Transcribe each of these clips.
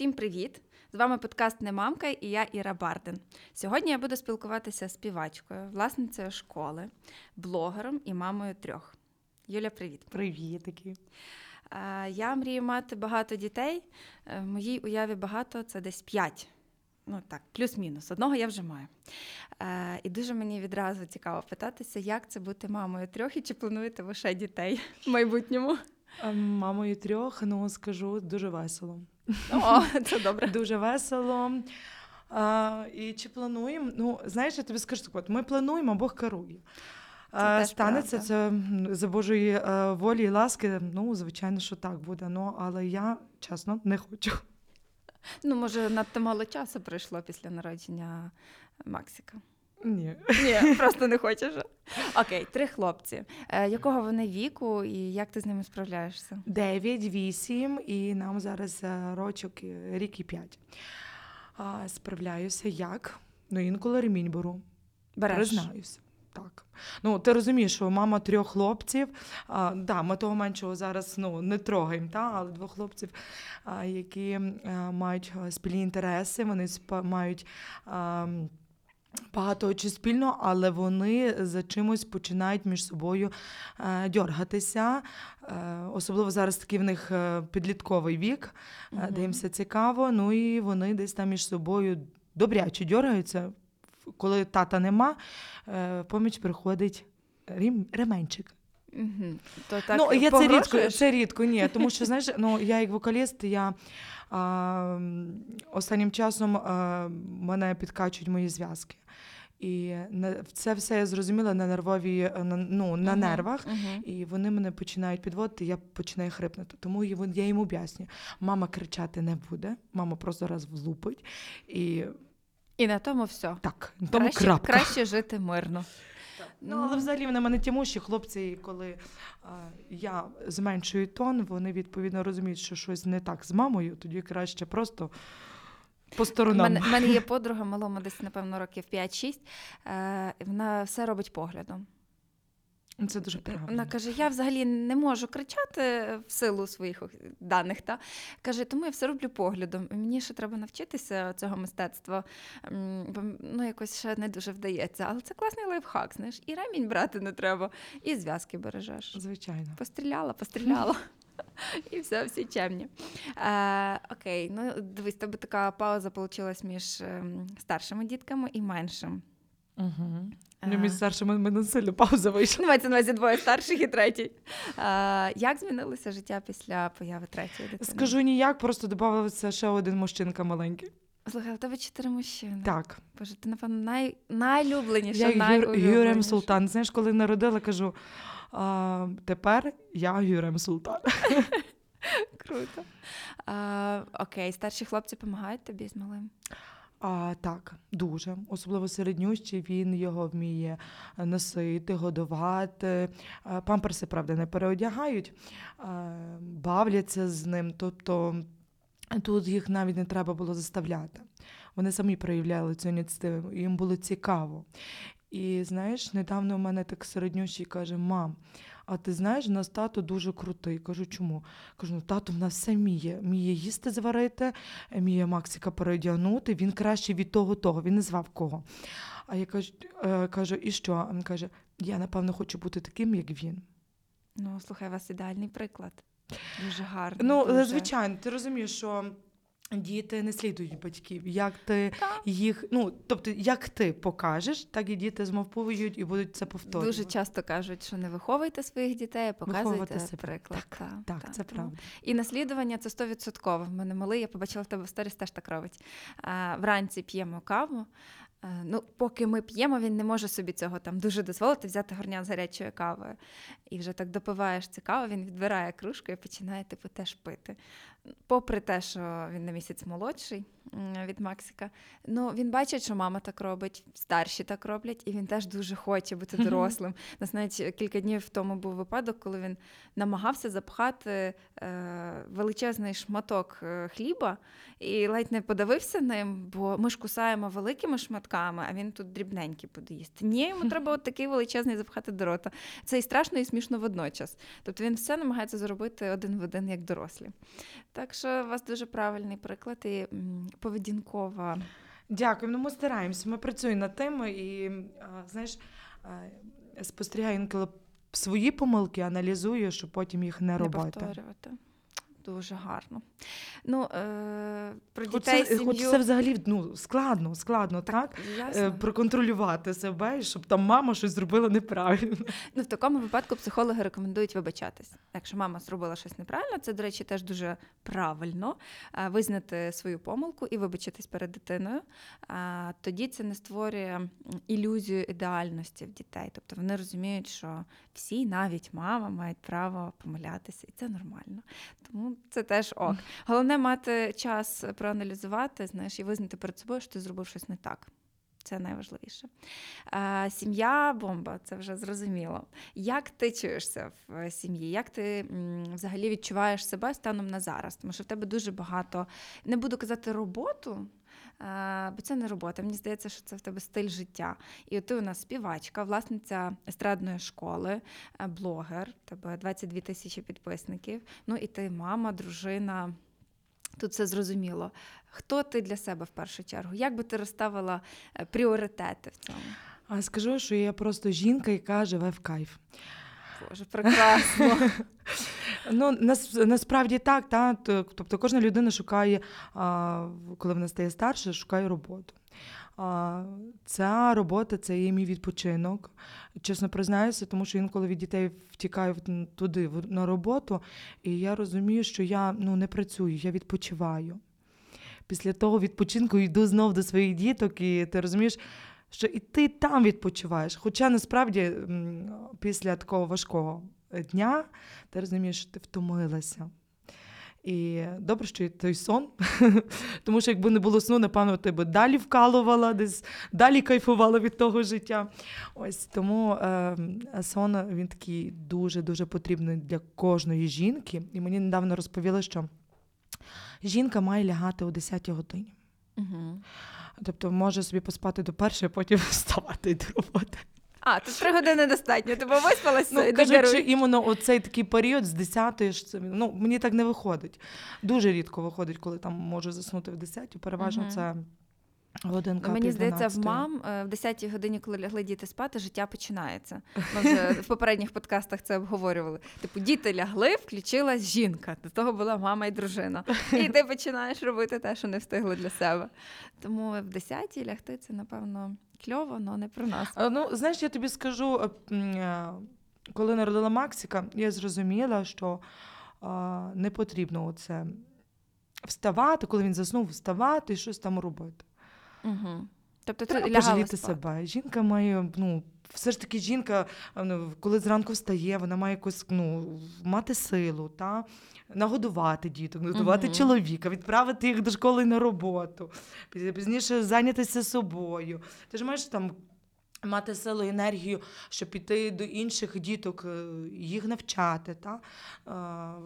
Всім привіт! З вами подкаст Не мамка і я Іра Барден. Сьогодні я буду спілкуватися з співачкою, власницею школи, блогером і мамою трьох. Юля, привіт. Привітики. Е, Я мрію мати багато дітей. Е, В моїй уяві багато це десь п'ять. Ну так, плюс-мінус. Одного я вже маю. Е, І дуже мені відразу цікаво питатися, як це бути мамою трьох і чи плануєте ви ще дітей в майбутньому? А Мамою трьох, ну скажу, дуже весело. О, це добре. Дуже весело. А, і чи плануємо? Ну, знаєш, я тобі скажу так, от ми плануємо, Бог керує. А, Станеться правда. це за Божої е, волі і ласки. Ну, звичайно, що так буде. Ну, але я чесно не хочу. Ну, може, надто мало часу пройшло після народження Максика. Ні. Ні, просто не хочеш. Окей, три хлопці. Е, якого вони віку і як ти з ними справляєшся? Дев'ять, вісім, і нам зараз е, рочок, е, рік і п'ять. А, справляюся як? Ну, інколи ремінь беру. Береш? Признаюся. Так. Ну, ти розумієш, що мама трьох хлопців. А, да, ми того меншого зараз ну, не трогаємо, та, але двох хлопців, а, які а, мають спільні інтереси, вони спа- мають. А, Багато чи спільно, але вони за чимось починають між собою е, дьоргатися. Е, особливо зараз такий в них е, підлітковий вік, Мгм. де їм все цікаво. Ну і вони десь там між собою добряче дьоргаються. Коли тата нема, е, поміч приходить рім, ременчик. Угу. То так ну, я це рідко, це рідко, ні. Тому що, знаєш, ну, я як вокаліст, я останнім часом а, мене підкачують мої зв'язки. І на- це все я зрозуміла на нервовій, е, на, ну, на Мгм, нервах. мгм. І вони мене починають підводити, я починаю хрипнути. Тому я їм об'яснюю. Мама кричати не буде, мама просто раз влупить. І І на тому все. так, тому краще, крапка. краще жити мирно. Ну, але взагалі на мене тямущі хлопці, коли а, я зменшую тон, вони відповідно розуміють, що щось не так з мамою, тоді краще просто по У мене, мене є подруга, малому десь, напевно, років 5-6. Е, вона все робить поглядом. Це дуже правильно. Вона каже: я взагалі не можу кричати в силу своїх даних. Та каже, тому я все роблю поглядом. І мені ще треба навчитися цього мистецтва. Бо ну якось ще не дуже вдається. Але це класний лайфхак. Знаєш, і ремінь брати не треба, і зв'язки бережеш. Звичайно. Постріляла, постріляла. І все, всі чемні. Е, окей, ну дивись, тебе така пауза вийшла між ем, старшими дітками і меншим. Угу. Ну, між старшими в мене сильно пауза вийшла. Мається на увазі двоє старших і третій. Е, як змінилося життя після появи третьої дитини? Скажу ніяк, просто додавався ще один мужчинка маленький. Слухай, у тебе чотири мужчини. Так. Боже, ти, напевно, най... найлюбленіша, Я. Гюрем Султан. Знаєш, коли народила, кажу. А, тепер я Гюрем Султан. Круто. А, окей, старші хлопці допомагають тобі з малим? А, так, дуже. Особливо середнющий, він його вміє носити, годувати. Памперси, правда, не переодягають, бавляться з ним. Тобто тут їх навіть не треба було заставляти. Вони самі проявляли цю ініціативу, їм було цікаво. І знаєш, недавно у мене так середнющий каже: мам, а ти знаєш, в нас тато дуже крутий. Кажу, чому? Кажу, ну тато в нас все вміє. Вміє їсти зварити, вміє Максика переодягнути, він краще від того того, він не звав кого. А я кажу, е, кажу, і що? Він каже: я напевно хочу бути таким, як він. Ну, слухай, у вас ідеальний приклад. Дуже гарно. Ну, дуже. звичайно, ти розумієш, що. Діти не слідують батьків. Як ти Так. їх, ну тобто, як ти покажеш, так і діти змовповують і будуть це повторювати. Дуже часто кажуть, що не виховуйте своїх дітей, а показуйте себе. приклад. Так, Та, Так, та. це правда. І наслідування це 100%. В мене малий, я побачила в тебе в сторіс, теж так робить. А, вранці п'ємо каву. Ну, поки ми п'ємо, він не може собі цього там дуже дозволити взяти горняк з гарячою кавою. І вже так допиваєш цю каву, він відбирає кружку і починає типу теж пити. Попри те, що він на місяць молодший від Максика, ну він бачить, що мама так робить, старші так роблять, і він теж дуже хоче бути дорослим. Нас навіть кілька днів тому був випадок, коли він намагався запхати е, величезний шматок е, хліба і ледь не подавився ним, бо ми ж кусаємо великими шматками, а він тут дрібненький буде їсти. Ні, йому треба от такий величезний запхати до рота. Це і страшно, і смішно водночас. Тобто він все намагається зробити один в один, як дорослі. Так що у вас дуже правильний приклад і поведінкова. Дякую. Ну, ми стараємося. Ми працюємо над тим і знаєш, спостерігаю інколи свої помилки, аналізую, щоб потім їх не Не робити. повторювати. Дуже гарно. Ну, е, про Хоч дітей це, сім'ю. хоч це взагалі ну, складно, складно, так? Е, Проконтролювати себе, щоб там мама щось зробила неправильно. Ну, в такому випадку психологи рекомендують вибачатись. Якщо мама зробила щось неправильно, це, до речі, теж дуже правильно е, визнати свою помилку і вибачитись перед дитиною. Тоді це не створює ілюзію ідеальності в дітей. Тобто вони розуміють, що всі, навіть мама, мають право помилятися, і це нормально. Тому це теж ок. Головне мати час проаналізувати, знаєш, і визнати перед собою, що ти зробив щось не так. Це найважливіше. Е, сім'я бомба, це вже зрозуміло. Як ти чуєшся в е, сім'ї? Як ти взагалі відчуваєш себе станом на зараз? Тому що в тебе дуже багато, не буду казати роботу. Е, Бо це не робота. Мені здається, що це в тебе стиль життя. І от ти у нас співачка, власниця естрадної школи, е, блогер, тебе 22 тисячі підписників. Ну і ти мама, дружина. Тут все зрозуміло. Хто ти для себе в першу чергу? Як би ти розставила е, пріоритети в цьому? А скажу, що я просто жінка, яка живе в кайф. Боже, прекрасно. Ну, нас, насправді так, та, тобто кожна людина шукає, коли вона стає старше, шукає роботу. Ця робота це є мій відпочинок. Чесно признаюся, тому що інколи від дітей втікаю туди на роботу, і я розумію, що я ну, не працюю, я відпочиваю. Після того відпочинку йду знов до своїх діток, і ти розумієш, що і ти там відпочиваєш. Хоча насправді після такого важкого дня ти розумієш, що ти втомилася. І добре, що є той сон, тому що якби не було сну, напевно, ти би далі вкалувала, десь далі кайфувала від того життя. Ось тому е, сон він такий дуже-дуже потрібний для кожної жінки. І мені недавно розповіли, що жінка має лягати о 10 годині. Угу. Тобто може собі поспати до першої, а потім вставати до роботи. А, тут три години достатньо. Ти виспалася Ну, що іменно оцей такий період з 10 ж це ну мені так не виходить. Дуже рідко виходить, коли там можу заснути в 10, переважно Мгм. це годинка. Ну, мені здається, в мам е, в 10-й годині, коли лягли діти спати, життя починається. Ми вже в попередніх подкастах це обговорювали. Типу, діти лягли, включилась жінка. До того була мама і дружина. І ти починаєш робити те, що не встигли для себе. Тому в 10-й лягти це, напевно, кльово, але не про нас. А, Ну, знаєш, я тобі скажу, е, е, коли народила Максика, я зрозуміла, що а, не потрібно оце вставати, коли він заснув, вставати і щось там робити. Угу. Тобто ти Треба лягала пожаліти спати. себе. Жінка має, ну, все ж таки, жінка, ну, коли зранку встає, вона має якось ну, мати силу, та? нагодувати діток, нагодувати Мгм. чоловіка, відправити їх до школи на роботу, пізніше зайнятися собою. Ти ж маєш там. Мати силу і енергію, щоб піти до інших діток, е, їх навчати, та?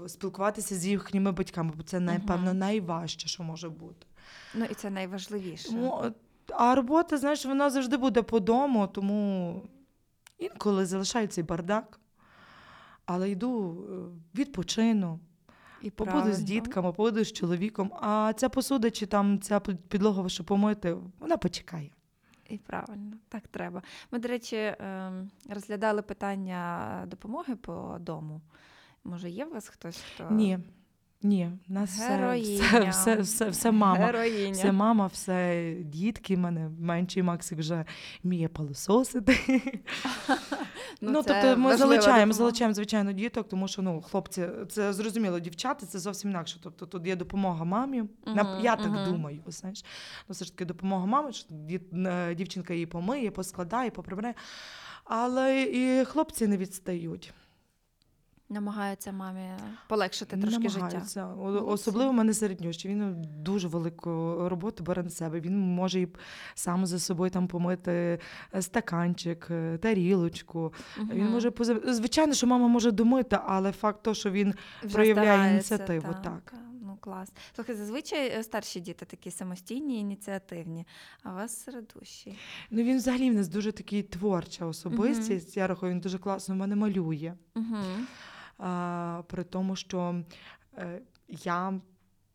спілкуватися з їхніми батьками, бо це, напевно, найважче, що може бути. Ну і це найважливіше. От, а робота, знаєш, вона завжди буде по дому, тому інколи залишаю цей бардак, але йду, е, відпочину, і побуду з дітками, побуду з чоловіком, а ця посуда чи там ця підлога, що помити, вона почекає. І правильно, так треба. Ми, до речі, ем, розглядали питання допомоги по дому. Може, є у вас хтось, хто Ні, ні, нас все, Героїня. все, все, все, все мама. героїня? Все мама, все дітки. мене менший Максик вже вміє пилососити. Ну, це тобто ми залучаємо, залучаємо, звичайно, діток, тому що ну, хлопці, це зрозуміло, дівчата це зовсім інакше. Тобто тут є допомога мамі. Мгм, я так мгм. думаю, знаєш. Ну, все ж таки допомога мамі, що е, дівчинка її помиє, поскладає, поприбирає. Але і хлопці не відстають. Намагаються мамі полегшити трошки життя. Намагаються. Молодці. Особливо в мене середньощі. Він дуже велику роботу бере на себе. Він може і сам за собою там помити е, стаканчик, е, тарілочку. Він може поза- звичайно, що мама може домити, але факт то, що він Вже проявляє старається, ініціативу, та, так. та. Ну, клас. Слухай, зазвичай е, старші діти такі самостійні, ініціативні, а у вас середущі. ну він взагалі в нас дуже такий творча особистість. Я рахую, він дуже класно в мене малює. Угу. При тому, що е, я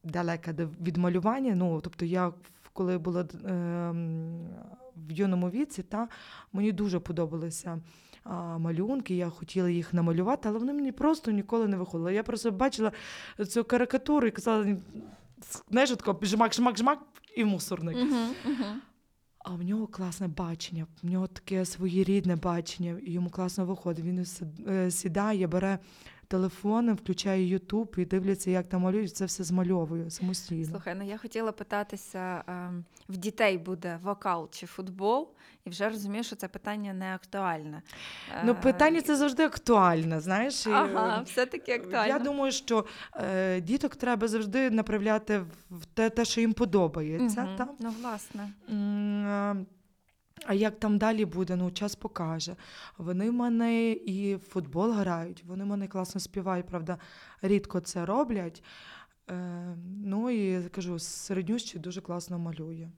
далека від малювання. Ну, тобто, я коли була е, в юному віці, та мені дуже подобалися. Малюнки, я хотіла їх намалювати, але вони мені просто ніколи не виходили. Я просто бачила цю карикатуру і казала, знаєш, жмак, жмак, жмак і мусорник. Мгм, мгм. А в нього класне бачення, в нього таке своєрідне бачення, і йому класно виходить. Він е, сідає, бере телефон, включає Ютуб і дивляться, як там малюють, це все змальовує самостійно. Слухай, ну я хотіла питатися, ем, в дітей буде вокал чи футбол, і вже розумію, що це питання не актуальне. Ну, Е, питання це завжди актуальне, знаєш. Ага, е, все-таки актуально. Я думаю, що е, діток треба завжди направляти в те, те що їм подобається. Мгм, Та? Ну, власне. А, як там далі буде, ну час покаже. Вони мене і в футбол грають, вони мене класно співають, правда, рідко це роблять. Е, ну і кажу, середнющий дуже класно малює.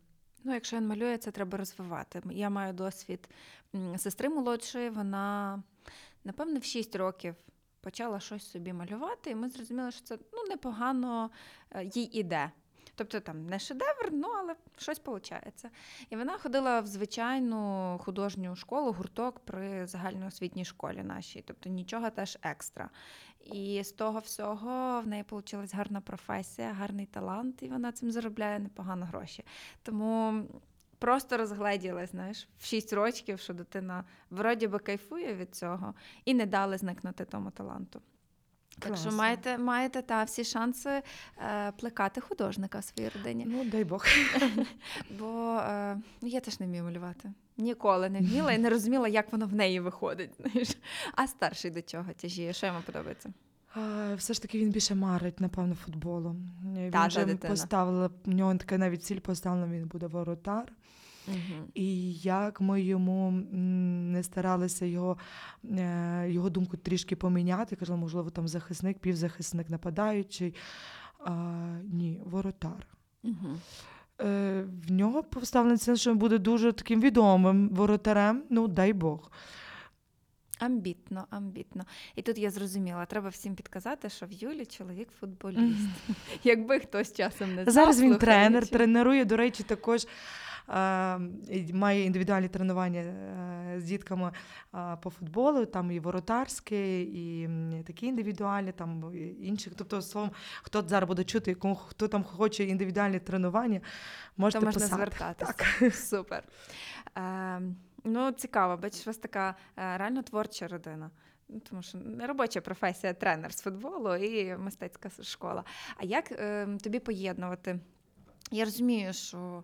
Ну, якщо він малює, це треба розвивати. Я маю досвід сестри молодшої, вона, напевно, в 6 років почала щось собі малювати, і ми зрозуміли, що це ну, непогано е, їй іде. Тобто там не шедевр, ну але щось виходить. І вона ходила в звичайну художню школу, гурток при загальноосвітній школі нашій, тобто нічого теж екстра. І з того всього в неї вийшла гарна професія, гарний талант, і вона цим заробляє непогано гроші. Тому просто розгледілась, знаєш, в 6 років, що дитина вроді би кайфує від цього і не дали зникнути тому таланту. Так що маєте, маєте та всі шанси е, плекати художника в своїй родині. Ну, дай Бог. Бо е, ну, я теж не вмію малювати. Ніколи не вміла і не розуміла, як воно в неї виходить. А старший до чого тяжіє? Що йому подобається? Все ж таки він більше марить, напевно, футболом. Він Та, та вже дитина. поставила, в нього така навіть ціль поставлена, він буде воротар. Угу. І як ми йому не старалися його, е, його думку трішки поміняти, казали, можливо, там захисник, півзахисник, нападаючий. А, ні, воротар. Угу. Е, в нього поставлено це, що він буде дуже таким відомим воротарем. Ну, дай Бог. Амбітно, амбітно. І тут я зрозуміла, треба всім підказати, що в Юлі чоловік футболіст. Якби хтось часом не знав, Зараз він тренер, тренує, до речі, також. Має індивідуальні тренування е, з дітками по футболу, там і воротарське, і такі індивідуальні, там інші. Тобто, словом, хто зараз буде чути, хто там хоче індивідуальні тренування, можете можна писати. звертатися. Супер. Е, ну, цікаво, бачиш, у вас така е, реально творча родина. Ну, Тому що не робоча професія тренер з футболу і мистецька школа. А як е, тобі поєднувати? Я розумію, що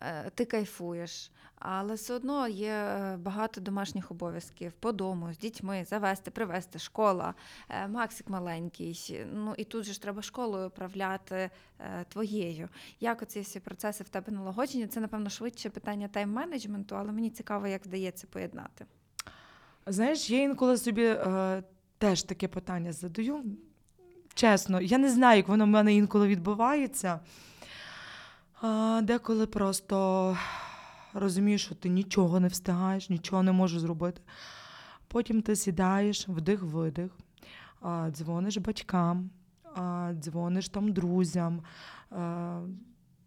е, ти кайфуєш, але все одно є е, багато домашніх обов'язків по дому, з дітьми, завести, привезти, школа, е, Максик маленький. Ну і тут же ж треба школою управляти твоєю. Як оці всі процеси в тебе налагоджені? Це, напевно, швидше питання тайм-менеджменту, але мені цікаво, як вдається поєднати. Знаєш, я інколи собі е, теж таке питання задаю. Чесно, я не знаю, як воно в мене інколи відбувається. А, деколи просто розумієш, що ти нічого не встигаєш, нічого не можеш зробити. Потім ти сідаєш, вдих-видих, дзвониш батькам, дзвониш там друзям,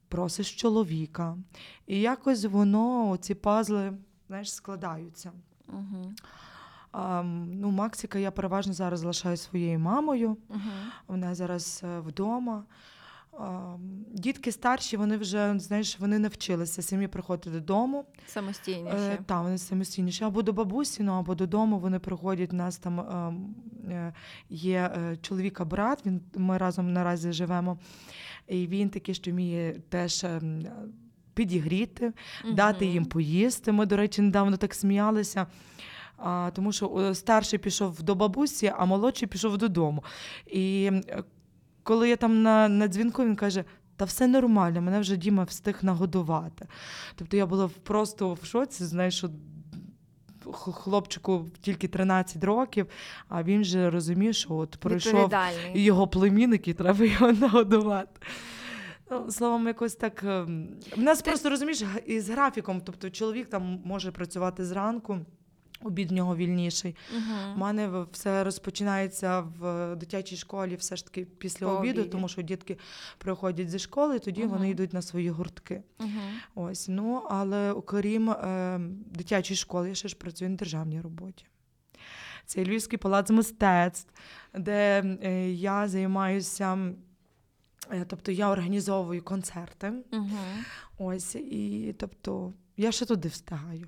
просиш чоловіка. І якось воно, ці пазли, знаєш, складаються. Угу. А, ну, Максика я переважно зараз залишаю своєю мамою. Угу. Вона зараз е, вдома. Дітки старші, вони вже знаєш, вони навчилися самі приходити додому. Самостійніше. Е, та, вони самостійніші. Або до бабусі, ну, або додому. Вони приходять. У нас там е, е, є е, чоловіка брат, він, ми разом наразі живемо. І він такий, що вміє теж. е, м, Підігріти, дати їм поїсти. Ми, до речі, недавно так сміялися. А, тому що е, старший пішов до бабусі, а молодший пішов додому. І е, коли я там на, на дзвінку, він каже: та все нормально, мене вже Діма встиг нагодувати. Тобто я була просто в шоці, знаєш, що хлопчику тільки 13 років, а він вже розумів, що от пройшов його племінник і треба його нагодувати. Ну, словом, якось так. ем, В нас Ти- просто розумієш із графіком. Тобто чоловік там може працювати зранку, Обід в нього вільніший. У Угу. мене все розпочинається в дитячій школі все ж таки після По обіду, обіді. тому що дітки приходять зі школи, тоді Мгм. вони йдуть на свої гуртки. Угу. Ось ну але окрім е, дитячої школи, я ще ж працюю на державній роботі. Це Львівський палац мистецтв, де е, я займаюся, е, тобто я організовую концерти. Угу. Ось і тобто я ще туди встигаю.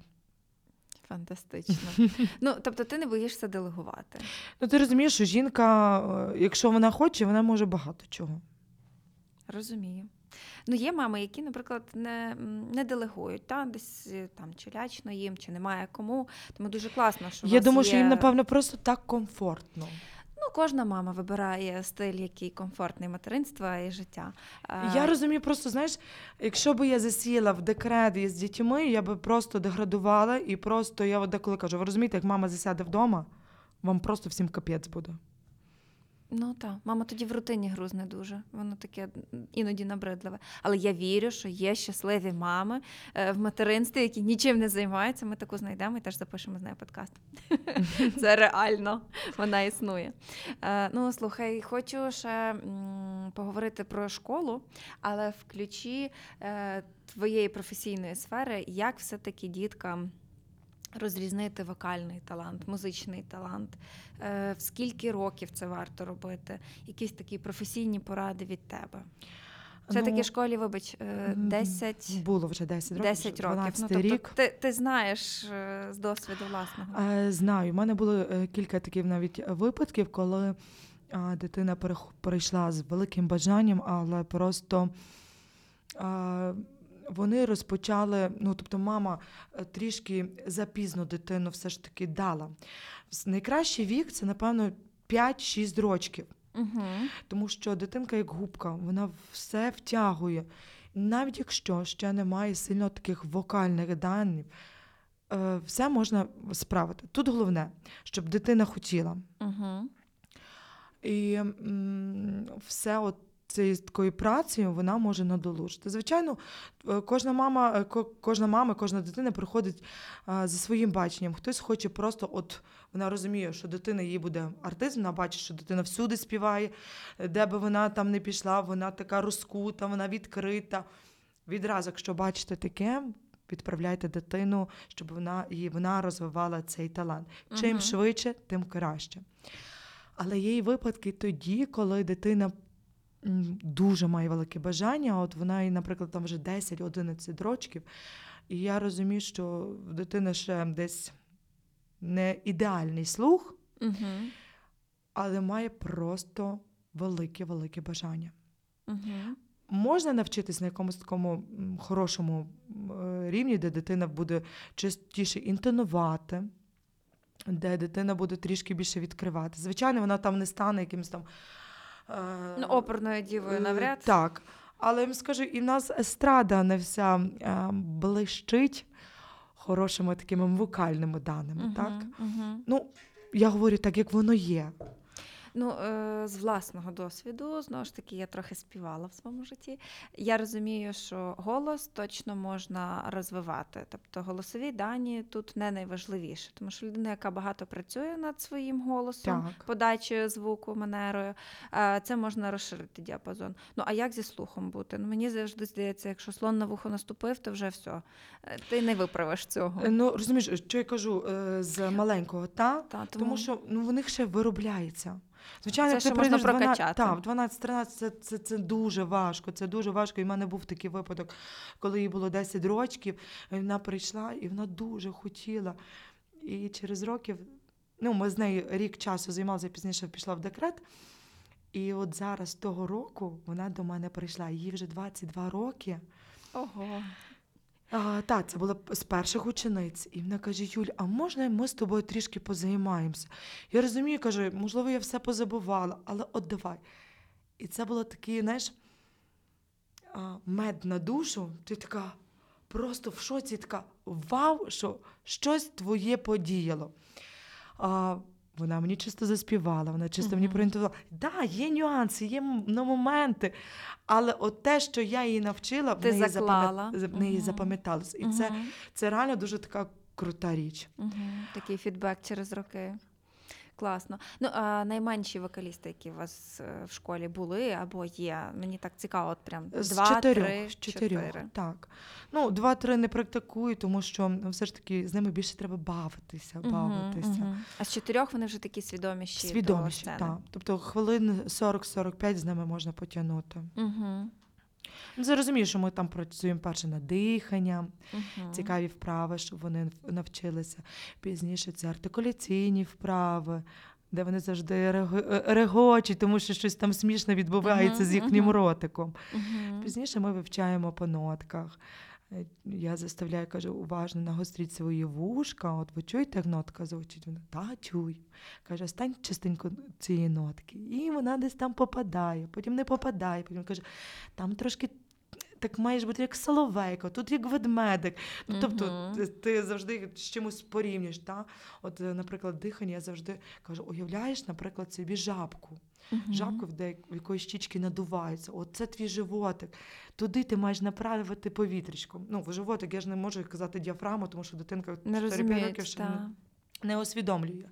Фантастично. ну, тобто, ти не боїшся делегувати. Ну ти розумієш, що жінка, е, якщо вона хоче, вона може багато чого. Розумію. Ну, є мами, які, наприклад, не, не делегують, та? десь е, там чи лячно їм, чи немає кому. Тому дуже класно, що Я думаю, є... що їм, напевно, просто так комфортно. Кожна мама вибирає стиль, який комфортний материнства і життя. Е, Я розумію, просто знаєш, якщо б я засіла в декрет із дітьми, я би просто деградувала і просто я от деколи кажу, ви розумієте, як мама засяде вдома, вам просто всім капець буде. Ну так, мама тоді в рутині грузне дуже. Воно таке іноді набридливе. Але я вірю, що є щасливі мами е, в материнстві, які нічим не займаються. Ми таку знайдемо і теж запишемо з нею подкаст. Це реально, вона існує. Е, Ну, слухай, хочу ще поговорити про школу, але в ключі е, твоєї професійної сфери, як все-таки діткам. Розрізнити вокальний талант, музичний талант, е, в скільки років це варто робити, якісь такі професійні поради від тебе. Все таки Ну, школі, вибач, е, 10, Було вже 10 років. 10 вже років. Ну, тобто рік. ти, ти знаєш е, з досвіду власного. Е, Знаю, у мене було е, кілька таких навіть випадків, коли дитина перейшла з великим бажанням, але просто вони розпочали, ну тобто мама е, трішки запізно дитину все ж таки дала. Найкращий вік це, напевно, 5-6 рочків. Угу. Тому що дитинка як губка, вона все втягує. Навіть якщо ще немає сильно таких вокальних даних, е, все можна справити. Тут головне, щоб дитина хотіла. Угу. І м, все от цією такою працею вона може надолужити. Звичайно, е, кожна мама, е, кожна мама, кожна дитина приходить а, зі своїм баченням. Хтось хоче просто, от вона розуміє, що дитина їй буде артист, вона бачить, що дитина всюди співає, е, де би вона там не пішла, вона така розкута, вона відкрита. Відразу, якщо бачите таке, відправляйте дитину, щоб вона і вона розвивала цей талант. Чим Мгм. швидше, тим краще. Але є і випадки тоді, коли дитина дуже має велике бажання. От вона, наприклад, там вже 10-11 років, і я розумію, що в дитини ще десь не ідеальний слух, Угу. але має просто велике-велике бажання. Угу. Можна навчитись на якомусь такому хорошому рівні, де дитина буде частіше інтонувати, де дитина буде трішки більше відкривати. Звичайно, вона там не стане якимось там. Е, Ну, оперною дівою е, навряд. Так. Але я вам скажу, і в нас естрада не вся е, блищить хорошими такими вокальними даними. Мгм, Так? мгм. Ну, я говорю так, як воно є. Ну, е, з власного досвіду, знову ж таки, я трохи співала в своєму житті. Я розумію, що голос точно можна розвивати. Тобто голосові дані тут не найважливіше, тому що людина, яка багато працює над своїм голосом, Так. подачею звуку, манерою, е, це можна розширити діапазон. Ну а як зі слухом бути? Ну мені завжди здається, якщо слон на вухо наступив, то вже все. Ти не виправиш цього. Е, Ну, розумієш, що я кажу з маленького, та? Та, Тому що ну, в них ще виробляється. Звичайно, Це ти можна прийдеш в 12 прокачати. та, в 12-13 це, це, це дуже важко. Це дуже важко. І в мене був такий випадок, коли їй було 10 років, вона прийшла і вона дуже хотіла. І через років, ну, ми з нею рік часу займалися, пізніше пішла в декрет. І от зараз того року вона до мене прийшла. Їй вже 22 роки. Ого. А, так, це була з перших учениць. І вона каже: Юль, а можна ми з тобою трішки позаймаємося? Я розумію, каже, можливо, я все позабувала, але от давай. І це було такий, знаєш, мед на душу. Ти така просто в шоці, така вау, що щось твоє подіяло. А, вона мені чисто заспівала, вона чисто мені проінтувала. Так, да, є нюанси, є ну, моменти, але от те, що я її навчила, в неї, в неї запам'яталося. І це, це реально дуже така крута річ. Такий фідбек через роки. Класно. Ну, а найменші вокалісти, які у вас е, в школі були або є, мені так цікаво, от прям З два, чотирьох, три, з чотирьох, чотири. так. Ну, два-три не практикую, тому що ну, все ж таки з ними більше треба бавитися, бавитися. мгм. А з чотирьох вони вже такі свідоміші. до Свідоміші, так. Тобто хвилин 40-45 з ними можна потягнути. Угу. Ну, Зрозумію, що ми там працюємо перше над диханням, Угу. цікаві вправи, щоб вони навчилися. Пізніше це артикуляційні вправи, де вони завжди е, регочуть, тому що щось там смішне відбувається Мгм, з їхнім мгм. ротиком. Пізніше ми вивчаємо по нотках. Е, Я заставляю, кажу, уважно нагостріть свої вушка. От ви чуєте, як нотка звучить? Вона та чую. Каже, стань частинку цієї нотки. І вона десь там попадає, потім не попадає. Потім каже, там трошки. Так маєш бути як соловейко, тут як ведмедик. Ну, Тобто Мгм. ти, ти завжди з чимось порівнюєш. Та? От, наприклад, дихання я завжди кажу, уявляєш, наприклад, собі жабку. Жабку, де в якоїсь щічки надувається. От це твій животик. Туди ти маєш направити повітрячком. Ну, в животик я ж не можу казати діафрагму, тому що дитинка Не 4-5 років ще не, не усвідомлює.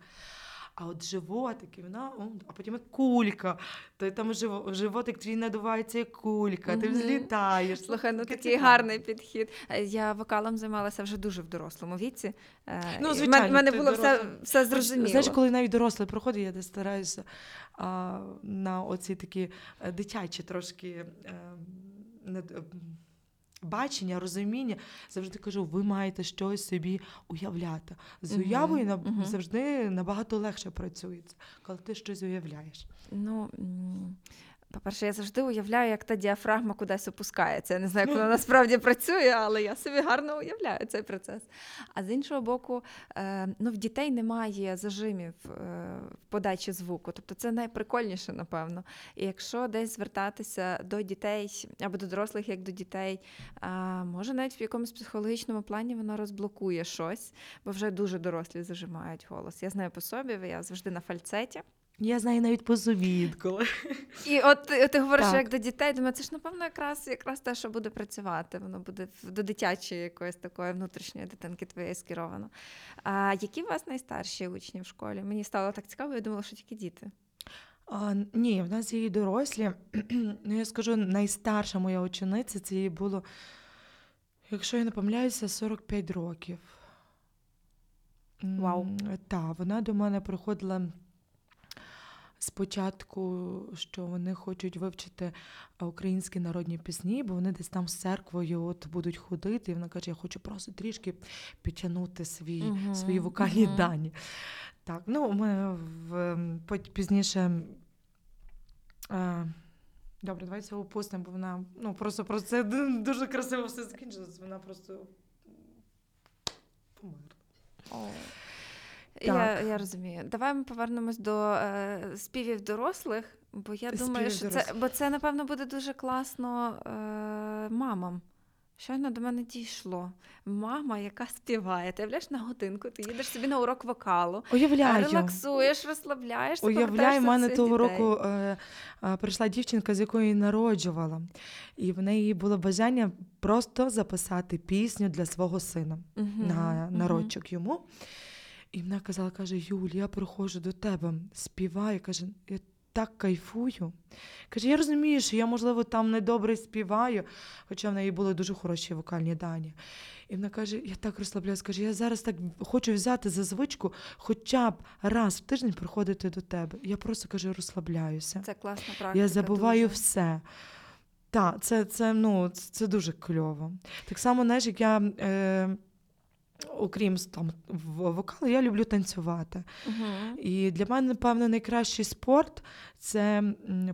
А от животик, і вона, а потім як кулька. То там животик твій надувається як кулька, ти взлітаєш. Слухай, ну такий гарний підхід. Е, Я вокалом займалася вже дуже в дорослому віці. Е, Ну, звичайно, в мене було все, все зрозуміло. Знаєш, коли навіть дорослий проходить, я десь стараюся на оці такі е, дитячі трошки бачення, розуміння. Завжди кажу, ви маєте щось собі уявляти. З уявою мгм. завжди набагато легше працюється, коли ти щось уявляєш. Ну, по-перше, я завжди уявляю, як та діафрагма кудись опускається. Я не знаю, як вона насправді працює, але я собі гарно уявляю цей процес. А з іншого боку, е, ну, в дітей немає зажимів е, в подачі звуку. Тобто це найприкольніше, напевно. І якщо десь звертатися до дітей або до дорослих, як до дітей, може навіть в якомусь психологічному плані воно розблокує щось, бо вже дуже дорослі зажимають голос. Я знаю по собі, я завжди на фальцеті. Я знаю навіть по собі інколи. І от ти, ти говориш Так. як до дітей, думаю, це ж напевно якраз якраз те, що буде працювати. Воно буде до дитячої якоїсь такої внутрішньої дитинки твоєї скеровано. А які у вас найстарші учні в школі? Мені стало так цікаво, я думала, що тільки діти. А, ні, в нас є і дорослі. ну, я скажу, найстарша моя учениця, це їй було, якщо я не помиляюся, 45 років. Вау. Так, вона до мене приходила спочатку, що вони хочуть вивчити українські народні пісні, бо вони десь там з церквою от будуть ходити. І вона каже, я хочу просто трішки підтягнути свій, Мгм, свої вокальні мгм. дані. Так, ну ми в, ем, пізніше. Е, добре, давай це опустимо, бо вона ну, просто, просто це дуже красиво все закінчилось. Вона просто померла. Я, Так. я розумію. Давай ми повернемось до е, співів дорослих, бо я думаю, Співів що це, бо це, напевно, буде дуже класно е, мамам. Щойно до мене дійшло. Мама, яка співає. Ти являєш на годинку, ти їдеш собі на урок вокалу, Уявляю. релаксуєш, розслабляєшся. Уявляю, в мене того дітей. року е, е, прийшла дівчинка, з якої народжувала, і в неї було бажання просто записати пісню для свого сина Мгм, на народчик йому. І вона казала, каже: Юль, я приходжу до тебе, співаю. Каже, я так кайфую. Каже, я розумію, що я, можливо, там недобре співаю, хоча в неї були дуже хороші вокальні дані. І вона каже: я так розслабляюсь, каже, я зараз так хочу взяти за звичку хоча б раз в тиждень приходити до тебе. Я просто каже, розслабляюся. Це класна практика. Я забуваю дуже. все. Так, це, це, ну, це дуже кльово. Так само, знаєш, як я, е, окрім там, вокалу, я люблю танцювати. Мгм. І для мене, напевно, найкращий спорт це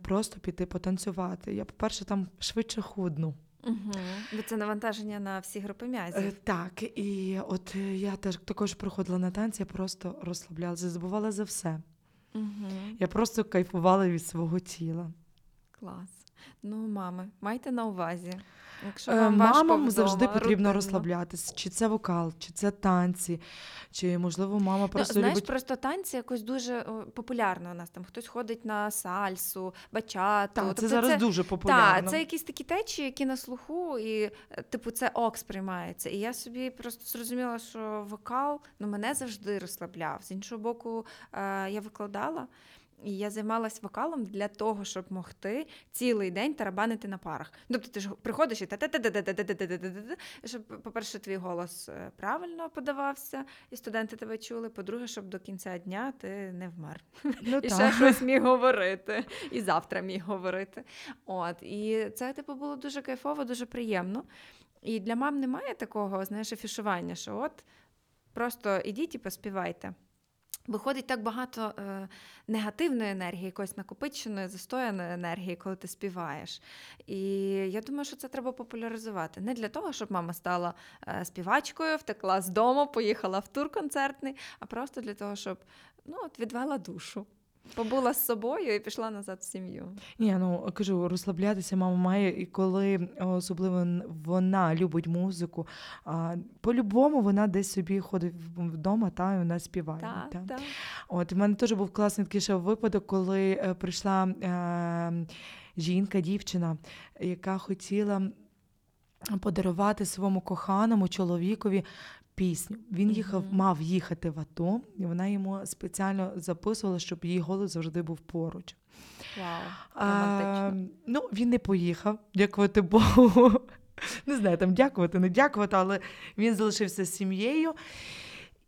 просто піти потанцювати. Я, по-перше, там швидше худну. Мгм. Бо це навантаження на всі групи Е, м'язів. так, і от е, я теж також приходила на танці, я просто розслаблялася, забувала за все. Мгм. Я просто кайфувала від свого тіла. Клас. Ну, мами, майте на увазі. Якщо Е, вам важко Мамам вдома, завжди потрібно рутинно. розслаблятись, чи це вокал, чи це танці, чи можливо мама Ну, просто знаєш, любить. просто танці якось дуже популярно у нас там. Хтось ходить на сальсу, бачату. Так, Тобто це зараз дуже популярно. Так, це якісь такі течії, які на слуху, і е, типу це ок сприймається. І я собі просто зрозуміла, що вокал ну, мене завжди розслабляв. З іншого боку, е, я викладала. І я займалась вокалом для того, щоб могти цілий день тарабанити на парах. Тобто ти ж приходиш і щоб, по-перше, твій голос е, правильно подавався, і студенти тебе чули. По-друге, щоб до кінця дня ти не вмер. Ну, І ще щось міг говорити, і завтра міг говорити. От, і це, типу, було дуже кайфово, дуже приємно. І для мам немає такого, знаєш, афішування, що от просто ідіть і поспівайте. Виходить так багато е, негативної енергії, якоїсь накопиченої, застояної енергії, коли ти співаєш. І я думаю, що це треба популяризувати. Не для того, щоб мама стала е, співачкою, втекла з дому, поїхала в тур концертний, а просто для того, щоб ну, от відвела душу. Побула з собою і пішла назад в сім'ю. Ні, ну кажу, розслаблятися мама має, і коли особливо вона любить музику, а, по-любому вона десь собі ходить вдома та і вона співає. Так, та. так. От в мене теж був класний такий ще випадок, коли е, прийшла е, жінка, дівчина, яка хотіла подарувати своєму коханому чоловікові пісню. Він їхав, Мгм. мав їхати в АТО, і вона йому спеціально записувала, щоб її голос завжди був поруч. Вау. А, ну, він не поїхав, дякувати Богу. Не знаю, там дякувати, не дякувати, але він залишився з сім'єю,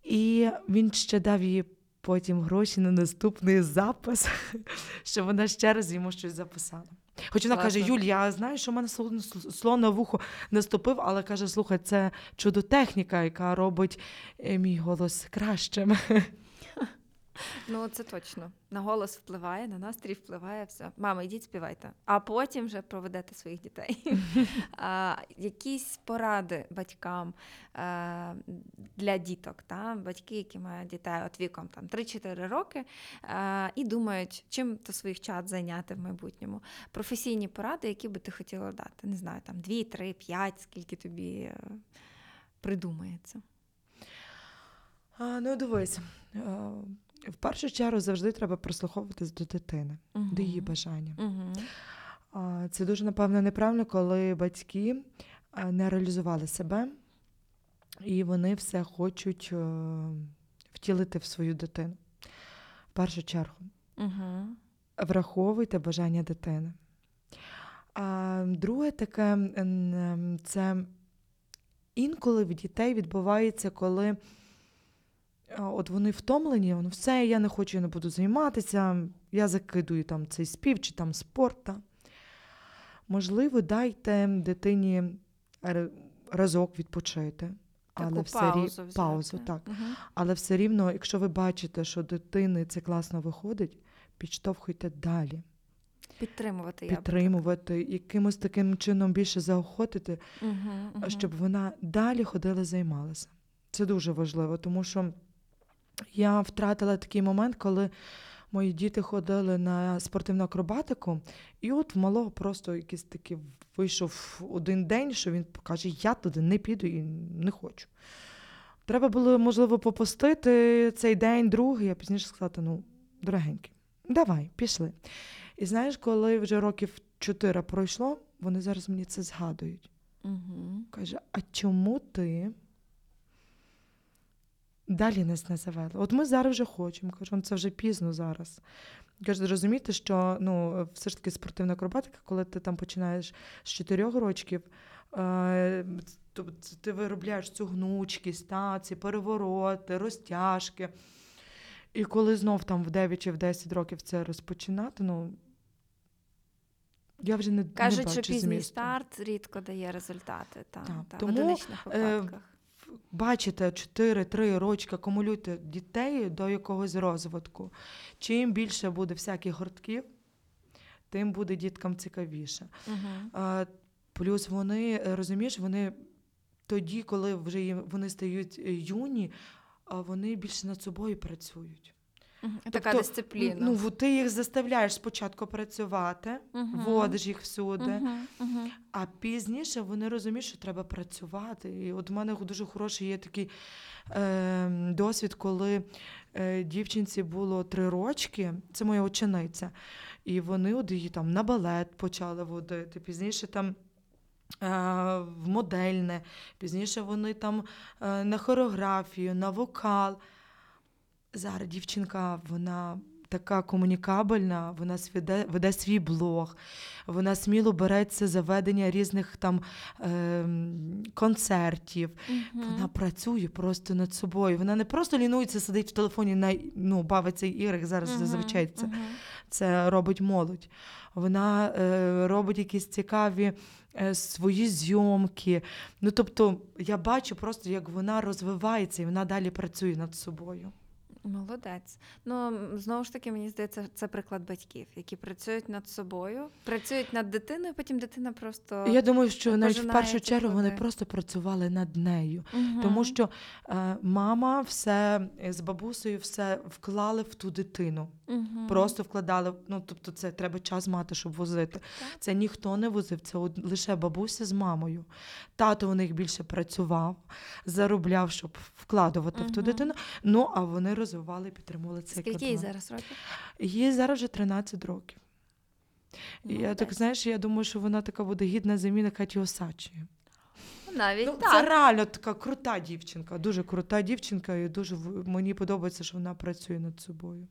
і він ще дав їй потім гроші на наступний запис, щоб вона ще раз йому щось записала. Хоч вона каже: Класно. Юль, я знаю, що в мене слон, на вухо наступив, але каже: слухай, це чудотехніка, яка робить е, мій голос кращим. Ну, це точно. На голос впливає, на настрій впливає все. Мама, йдіть співайте, а потім вже проведете своїх дітей. а, якісь поради батькам а, для діток, та? батьки, які мають дітей от віком там, 3-4 роки, а, і думають, чим то своїх чат зайняти в майбутньому. Професійні поради, які би ти хотіла дати. Не знаю, там 2, 3, 5, скільки тобі е, придумається. А, ну, дивись, е, в першу чергу завжди треба прислуховуватись до дитини, до її бажання. А, Це дуже, напевно, неправильно, коли батьки не реалізували себе, і вони все хочуть е, втілити в свою дитину. В першу чергу, Угу. враховуйте бажання дитини. А друге таке, це інколи в дітей відбувається, коли от вони втомлені, ну все, я не хочу, я не буду займатися, я закидую там цей спів чи там спорт. Та. Можливо, дайте дитині разок відпочити. Але все паузу взяти. паузу, так. Мгм. Але все рівно, якщо ви бачите, що дитини це класно виходить, підштовхуйте далі, Підтримувати я би якимось таким чином більше заохотити, Мгм, мгм. щоб вона далі ходила, займалася. Це дуже важливо, тому що я втратила такий момент, коли мої діти ходили на спортивну акробатику, і от в малого просто якийсь такий вийшов один день, що він каже: Я туди не піду і не хочу. Треба було, можливо, попустити цей день, другий, а пізніше сказати: ну, дорогенький, давай, пішли. І знаєш, коли вже років чотири пройшло, вони зараз мені це згадують. Мгм. Каже, а чому ти далі нас не завели? От ми зараз вже хочемо. Кажу, «Ну, це вже пізно зараз. Каже, розумієте, що ну, все ж таки спортивна акробатика, коли ти там починаєш з 4 років, е, ти виробляєш цю гнучкість, та, ці перевороти, розтяжки. І коли знов там в 9 чи в 10 років це розпочинати, ну я вже не, не бачу що пізній змісту. старт рідко дає результати. Та, Так, та, тому, в одиничних е, випадках. Бачите 4-3 рочки, акумулюйте дітей до якогось розвитку. Чим більше буде всяких гуртків, тим буде діткам цікавіше. А, плюс вони, розумієш, вони тоді, коли вже їм- вони стають юні, вони більше над собою працюють. Мгм. Така Тобто, дисципліна. Ну, в- ти їх заставляєш спочатку працювати, Мгм. водиш їх всюди, Мгм, мгм. а пізніше вони розуміють, що треба працювати. І от у мене дуже хороший є такий е, досвід, коли е, дівчинці було три рочки, це моя учениця, і вони от її там на балет почали водити, пізніше там. е, В модельне, пізніше вони там е, на хореографію, на вокал. Зараз дівчинка, вона така комунікабельна, вона веде, веде свій блог, вона сміло береться за ведення різних там ем, концертів. Мгм. Вона працює просто над собою. Вона не просто лінується, сидить в телефоні на ну, бавиться іграх. Зараз Мгм, зазвичай це, мгм. це робить молодь. Вона е, робить якісь цікаві е, свої зйомки. Ну тобто, я бачу просто, як вона розвивається і вона далі працює над собою. Молодець. Ну знову ж таки, мені здається, це приклад батьків, які працюють над собою, працюють над дитиною, потім дитина просто Я думаю, що навіть в першу чергу вони просто працювали над нею. угу. Тому що е, мама все е, з бабусею все вклали в ту дитину. Мгм. Просто вкладали. Ну тобто, це треба час мати, щоб возити. Так. Це ніхто не возив, це лише бабуся з мамою. Тато у них більше працював, заробляв, щоб вкладувати в ту дитину. Ну а вони розвивали, підтримували цей Скільки їй зараз років? Їй зараз вже 13 років. І я так знаєш, я думаю, що вона така буде гідна заміна Каті Осадчої. Навіть Ну, так. це реально така крута дівчинка, дуже крута дівчинка, і дуже мені подобається, що вона працює над собою.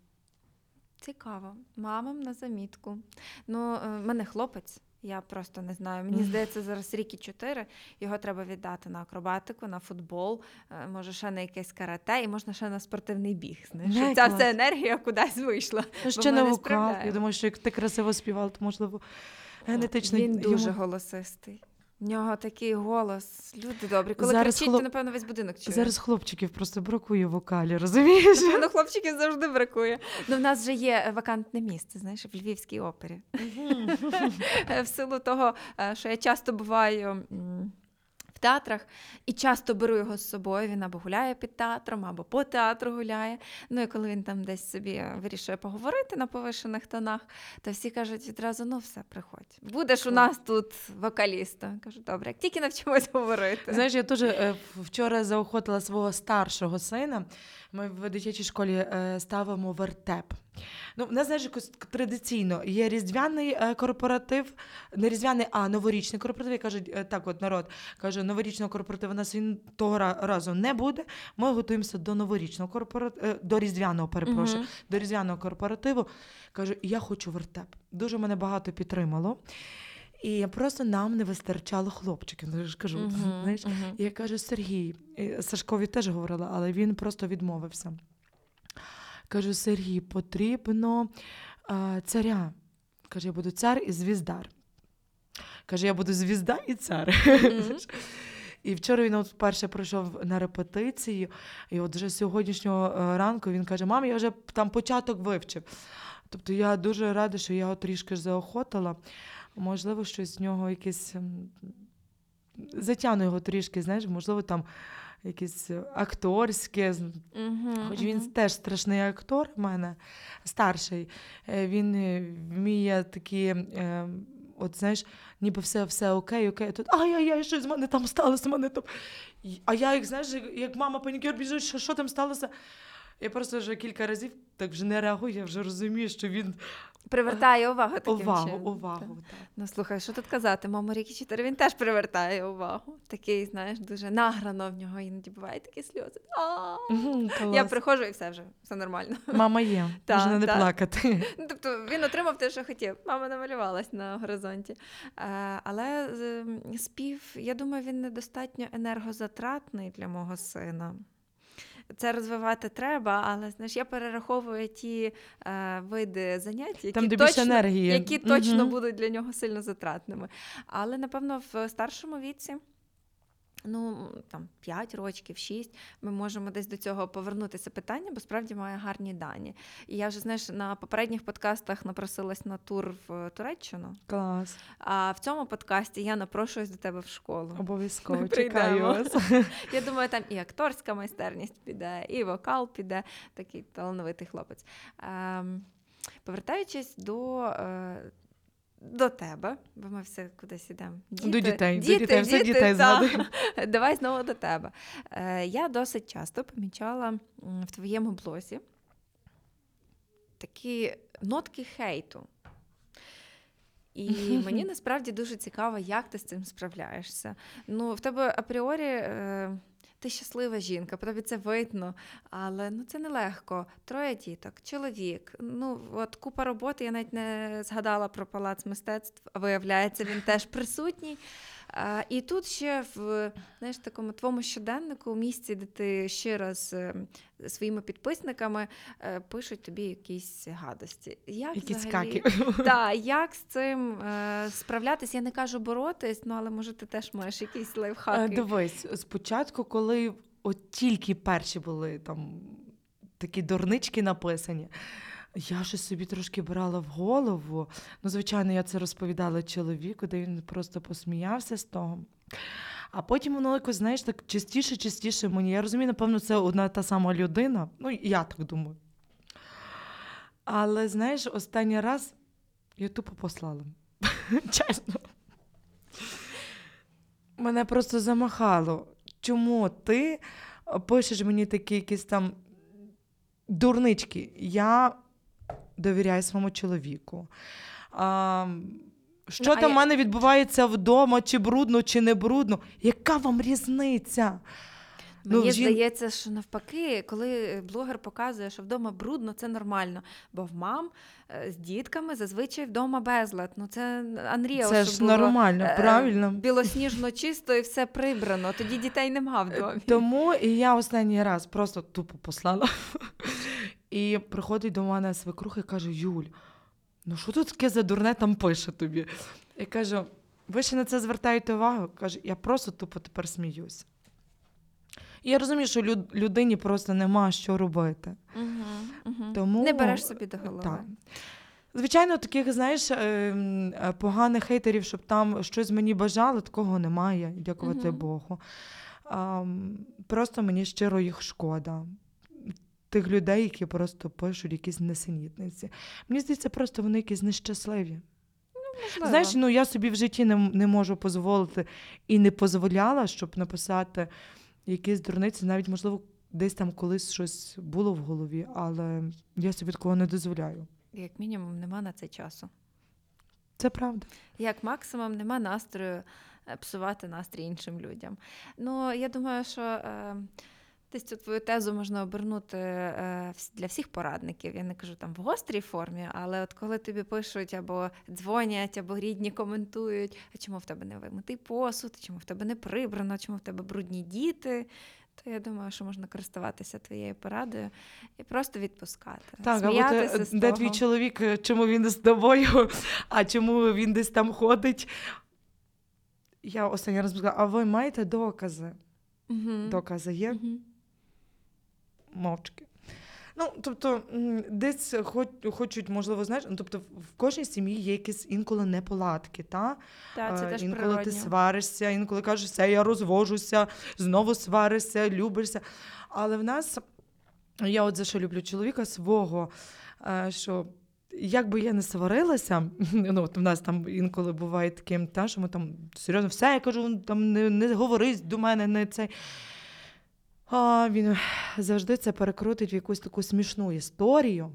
Цікаво. Мамам на замітку. Ну, е, в мене хлопець. Я просто не знаю. Мені здається, зараз рік і чотири. Його треба віддати на акробатику, на футбол, е, може ще на якесь карате, і можна ще на спортивний біг. Знаєш, щоб ця вся енергія кудись вийшла. Ну, ще не вокал. Я думаю, що як ти красиво співала, то можливо генетично Він дуже йому- голосистий. В нього такий голос. Люди добрі. Коли Зараз кричить, хлоп- то напевно весь будинок чує. Зараз хлопчиків просто бракує вокалі, розумієш? Ну, хлопчиків завжди бракує. Ну, в нас вже є е, вакантне місце, знаєш, в Львівській опері. Е, В силу того, е, що я часто буваю театрах і часто беру його з собою. Він або гуляє під театром, або по театру гуляє. Ну і коли він там десь собі вирішує поговорити на повишених тонах, то всі кажуть відразу: ну все, приходь. Будеш у нас тут вокалістом. Кажу, добре, як тільки навчимось говорити. Знаєш, я теж е, вчора заохотила свого старшого сина. Ми в дитячій школі е, ставимо вертеп. Ну, в нас знаєш, якось традиційно є різдвяний е, корпоратив, не різдвяний, а новорічний корпоратив. І кажуть, е, так, от народ каже, новорічного корпоративу у нас він того разу не буде. Ми готуємося до новорічного корпоративу, до різдвяного, перепрошую, Мгм. до різдвяного корпоративу. Кажу, я хочу вертеп. Дуже мене багато підтримало. І просто нам не вистачало хлопчиків. Ну, Я ж кажу, Мгм, знаєш, мгм. я кажу, Сергій, Сашкові теж говорила, але він просто відмовився. Кажу, Сергій, потрібно а, царя. Каже, я буду цар і звіздар. Каже, я буду звізда і цар. І вчора він от вперше прийшов на репетицію, і от вже з сьогоднішнього е, ранку він каже: мам, я вже там початок вивчив. Тобто я дуже рада, що я його трішки заохотила. Можливо, щось з нього якесь затягну його трішки, знаєш, можливо, там якесь е, акторське. Мгм, Хоч він теж страшний актор в мене, старший. Е, Він е, вміє такі. е, От знаєш, ніби все, все окей, окей. Тут ай-яй-яй, щось з мене там сталося, мене там. А я, як знаєш, як мама панікер біжить, що, що там сталося. Я просто вже кілька разів так вже не реагую, я вже розумію, що він Привертає увагу таким увагу, чином. увагу. Так. Так. Ну слухай, що тут казати? Мама Рікі 4, він теж привертає увагу. Такий, знаєш, дуже награно в нього іноді бувають такі сльози. Я приходжу і все вже, все нормально. Мама є, Та, можна не та. плакати. Ну, тобто він отримав те, що хотів. Мама намалювалась на горизонті. Е, але спів, я думаю, він недостатньо енергозатратний для мого сина. Це розвивати треба, але знаєш, я перераховую ті е, види занять, які Там, де точно, енергії. які точно Мгм. будуть для нього сильно затратними. Але напевно в старшому віці Ну, там 5 років, 6, ми можемо десь до цього повернутися питання, бо справді має гарні дані. І я вже знаєш на попередніх подкастах напросилась на тур в Туреччину. Клас. А в цьому подкасті я напрошуюсь до тебе в школу. Обов'язково чекаю вас. Я думаю, там і акторська майстерність піде, і вокал піде. Такий талановитий хлопець. Ем, повертаючись до. До тебе, бо ми все кудись ідемо. До дітей, до дітей, все дітей згадуємо. Давай знову до тебе. Е, я досить часто помічала в твоєму блозі такі нотки хейту. І мені насправді дуже цікаво, як ти з цим справляєшся. Ну, в тебе апріорі е, ти щаслива жінка, тобі це видно, але ну це нелегко. Троє діток, чоловік. Ну, от купа роботи, я навіть не згадала про палац мистецтв, а виявляється, він теж присутній. І тут ще в знаєш, такому твоєму щоденнику, у місці, де ти щиро з е, своїми підписниками е, пишуть тобі якісь гадості. Як Якісь взагалі- так, як з цим е, справлятись? Я не кажу боротись, ну але може ти теж маєш якісь лайфхаки. Дивись, спочатку, коли от тільки перші були там такі дурнички написані, я ж собі трошки брала в голову. Ну, звичайно, я це розповідала чоловіку, де він просто посміявся з того. А потім воно якось, знаєш, так частіше, частіше мені. Я розумію, напевно, це одна та сама людина. Ну, я так думаю. Але знаєш, останній раз я тупо послала. Чесно. Мене просто замахало. Чому ти пишеш мені такі якісь там дурнички? Я довіряю своєму чоловіку. А, що Ну, там в я- мене відбувається вдома, чи брудно, чи не брудно? Яка вам різниця? Мені ну, жін- здається, що навпаки, коли блогер показує, що вдома брудно, це нормально. Бо в мам е, з дітками зазвичай вдома безлад. Ну це Unreal, Це ж було, нормально, е, правильно. Білосніжно чисто і все прибрано. Тоді дітей нема вдома. Тому і я останній раз просто тупо послала. І приходить до мене свекруха і каже: Юль, ну що тут таке за дурне там пише тобі? Я кажу, ви ще на це звертаєте увагу? Каже, я просто тупо тепер сміюся. І я розумію, що люд- людині просто нема що робити. Угу, угу. Тому Не береш собі до голови. Так. Звичайно, таких, знаєш, ем, е, поганих хейтерів, щоб там щось мені бажало, такого немає, дякувати Мгм. Богу. Просто мені щиро їх шкода. Тих людей, які просто пишуть якісь несенітниці. Мені здається, просто вони якісь нещасливі. Можливо. Знаєш, ну я собі в житті не, не можу дозволити і не дозволяла, щоб написати якісь дурниці, навіть, можливо, десь там колись щось було в голові, але я собі такого не дозволяю. Як мінімум, нема на це часу. Це правда. Як максимум, нема настрою е, псувати настрій іншим людям. Ну, я думаю, що е, десь цю твою тезу можна обернути е, для всіх порадників. Я не кажу там в гострій формі, але от коли тобі пишуть або дзвонять, або рідні коментують, а чому в тебе не вимитий посуд, чому в тебе не прибрано, чому в тебе брудні діти. То я думаю, що можна користуватися твоєю порадою і просто відпускати. Так, або сміятися ти, з де того. твій чоловік, е, чому він з тобою, а чому він десь там ходить. Я останній раз сказала, а ви маєте докази? Мгм. Докази є? Мгм. Мовчки. Ну, тобто, десь хоч, хочуть, можливо, знаєш, ну, тобто в кожній сім'ї є якісь інколи неполадки, та? Так, це Е, теж інколи природньо. ти сваришся, інколи кажеш, все, я розвожуся, знову сваришся, любишся. Але в нас, я от за що люблю чоловіка свого, е, що як би я не сварилася, ну от в нас там інколи буває таким, та, що ми там серйозно все, я кажу, там не, не говорись до мене, не цей. А він завжди це перекрутить в якусь таку смішну історію,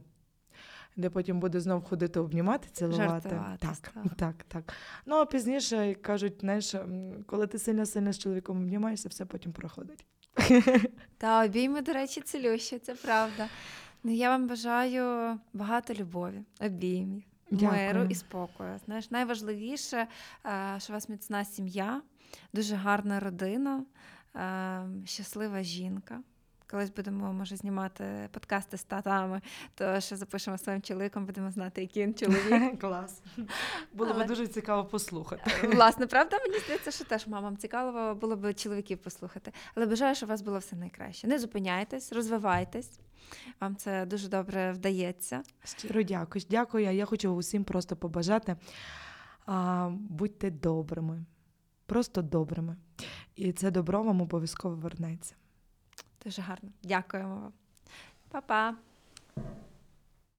де потім буде знов ходити обнімати, цілувати. Жартувати, Так, так. так, так. Ну а пізніше як кажуть, знаєш, коли ти сильно сильно з чоловіком обнімаєшся, все потім проходить. Та обійми, до речі, цілющі, це правда. Ну, я вам бажаю багато любові, обіймів, Дякую. миру і спокою. Знаєш, найважливіше, е, що у вас міцна сім'я, дуже гарна родина, щаслива жінка, Колись будемо, може, знімати подкасти з татами, то ще запишемо своїм чоловіком, будемо знати, який він чоловік. Клас. Було Але- б дуже цікаво послухати. Власне, правда, мені здається, що теж мамам цікаво було б чоловіків послухати. Але бажаю, щоб у вас було все найкраще. Не зупиняйтесь, розвивайтесь. Вам це дуже добре вдається. Щиро дякую. Дякую. Я хочу усім просто побажати. А, будьте добрими, просто добрими. І це добро вам обов'язково вернеться. Дуже гарно. Дякуємо вам. Па-па.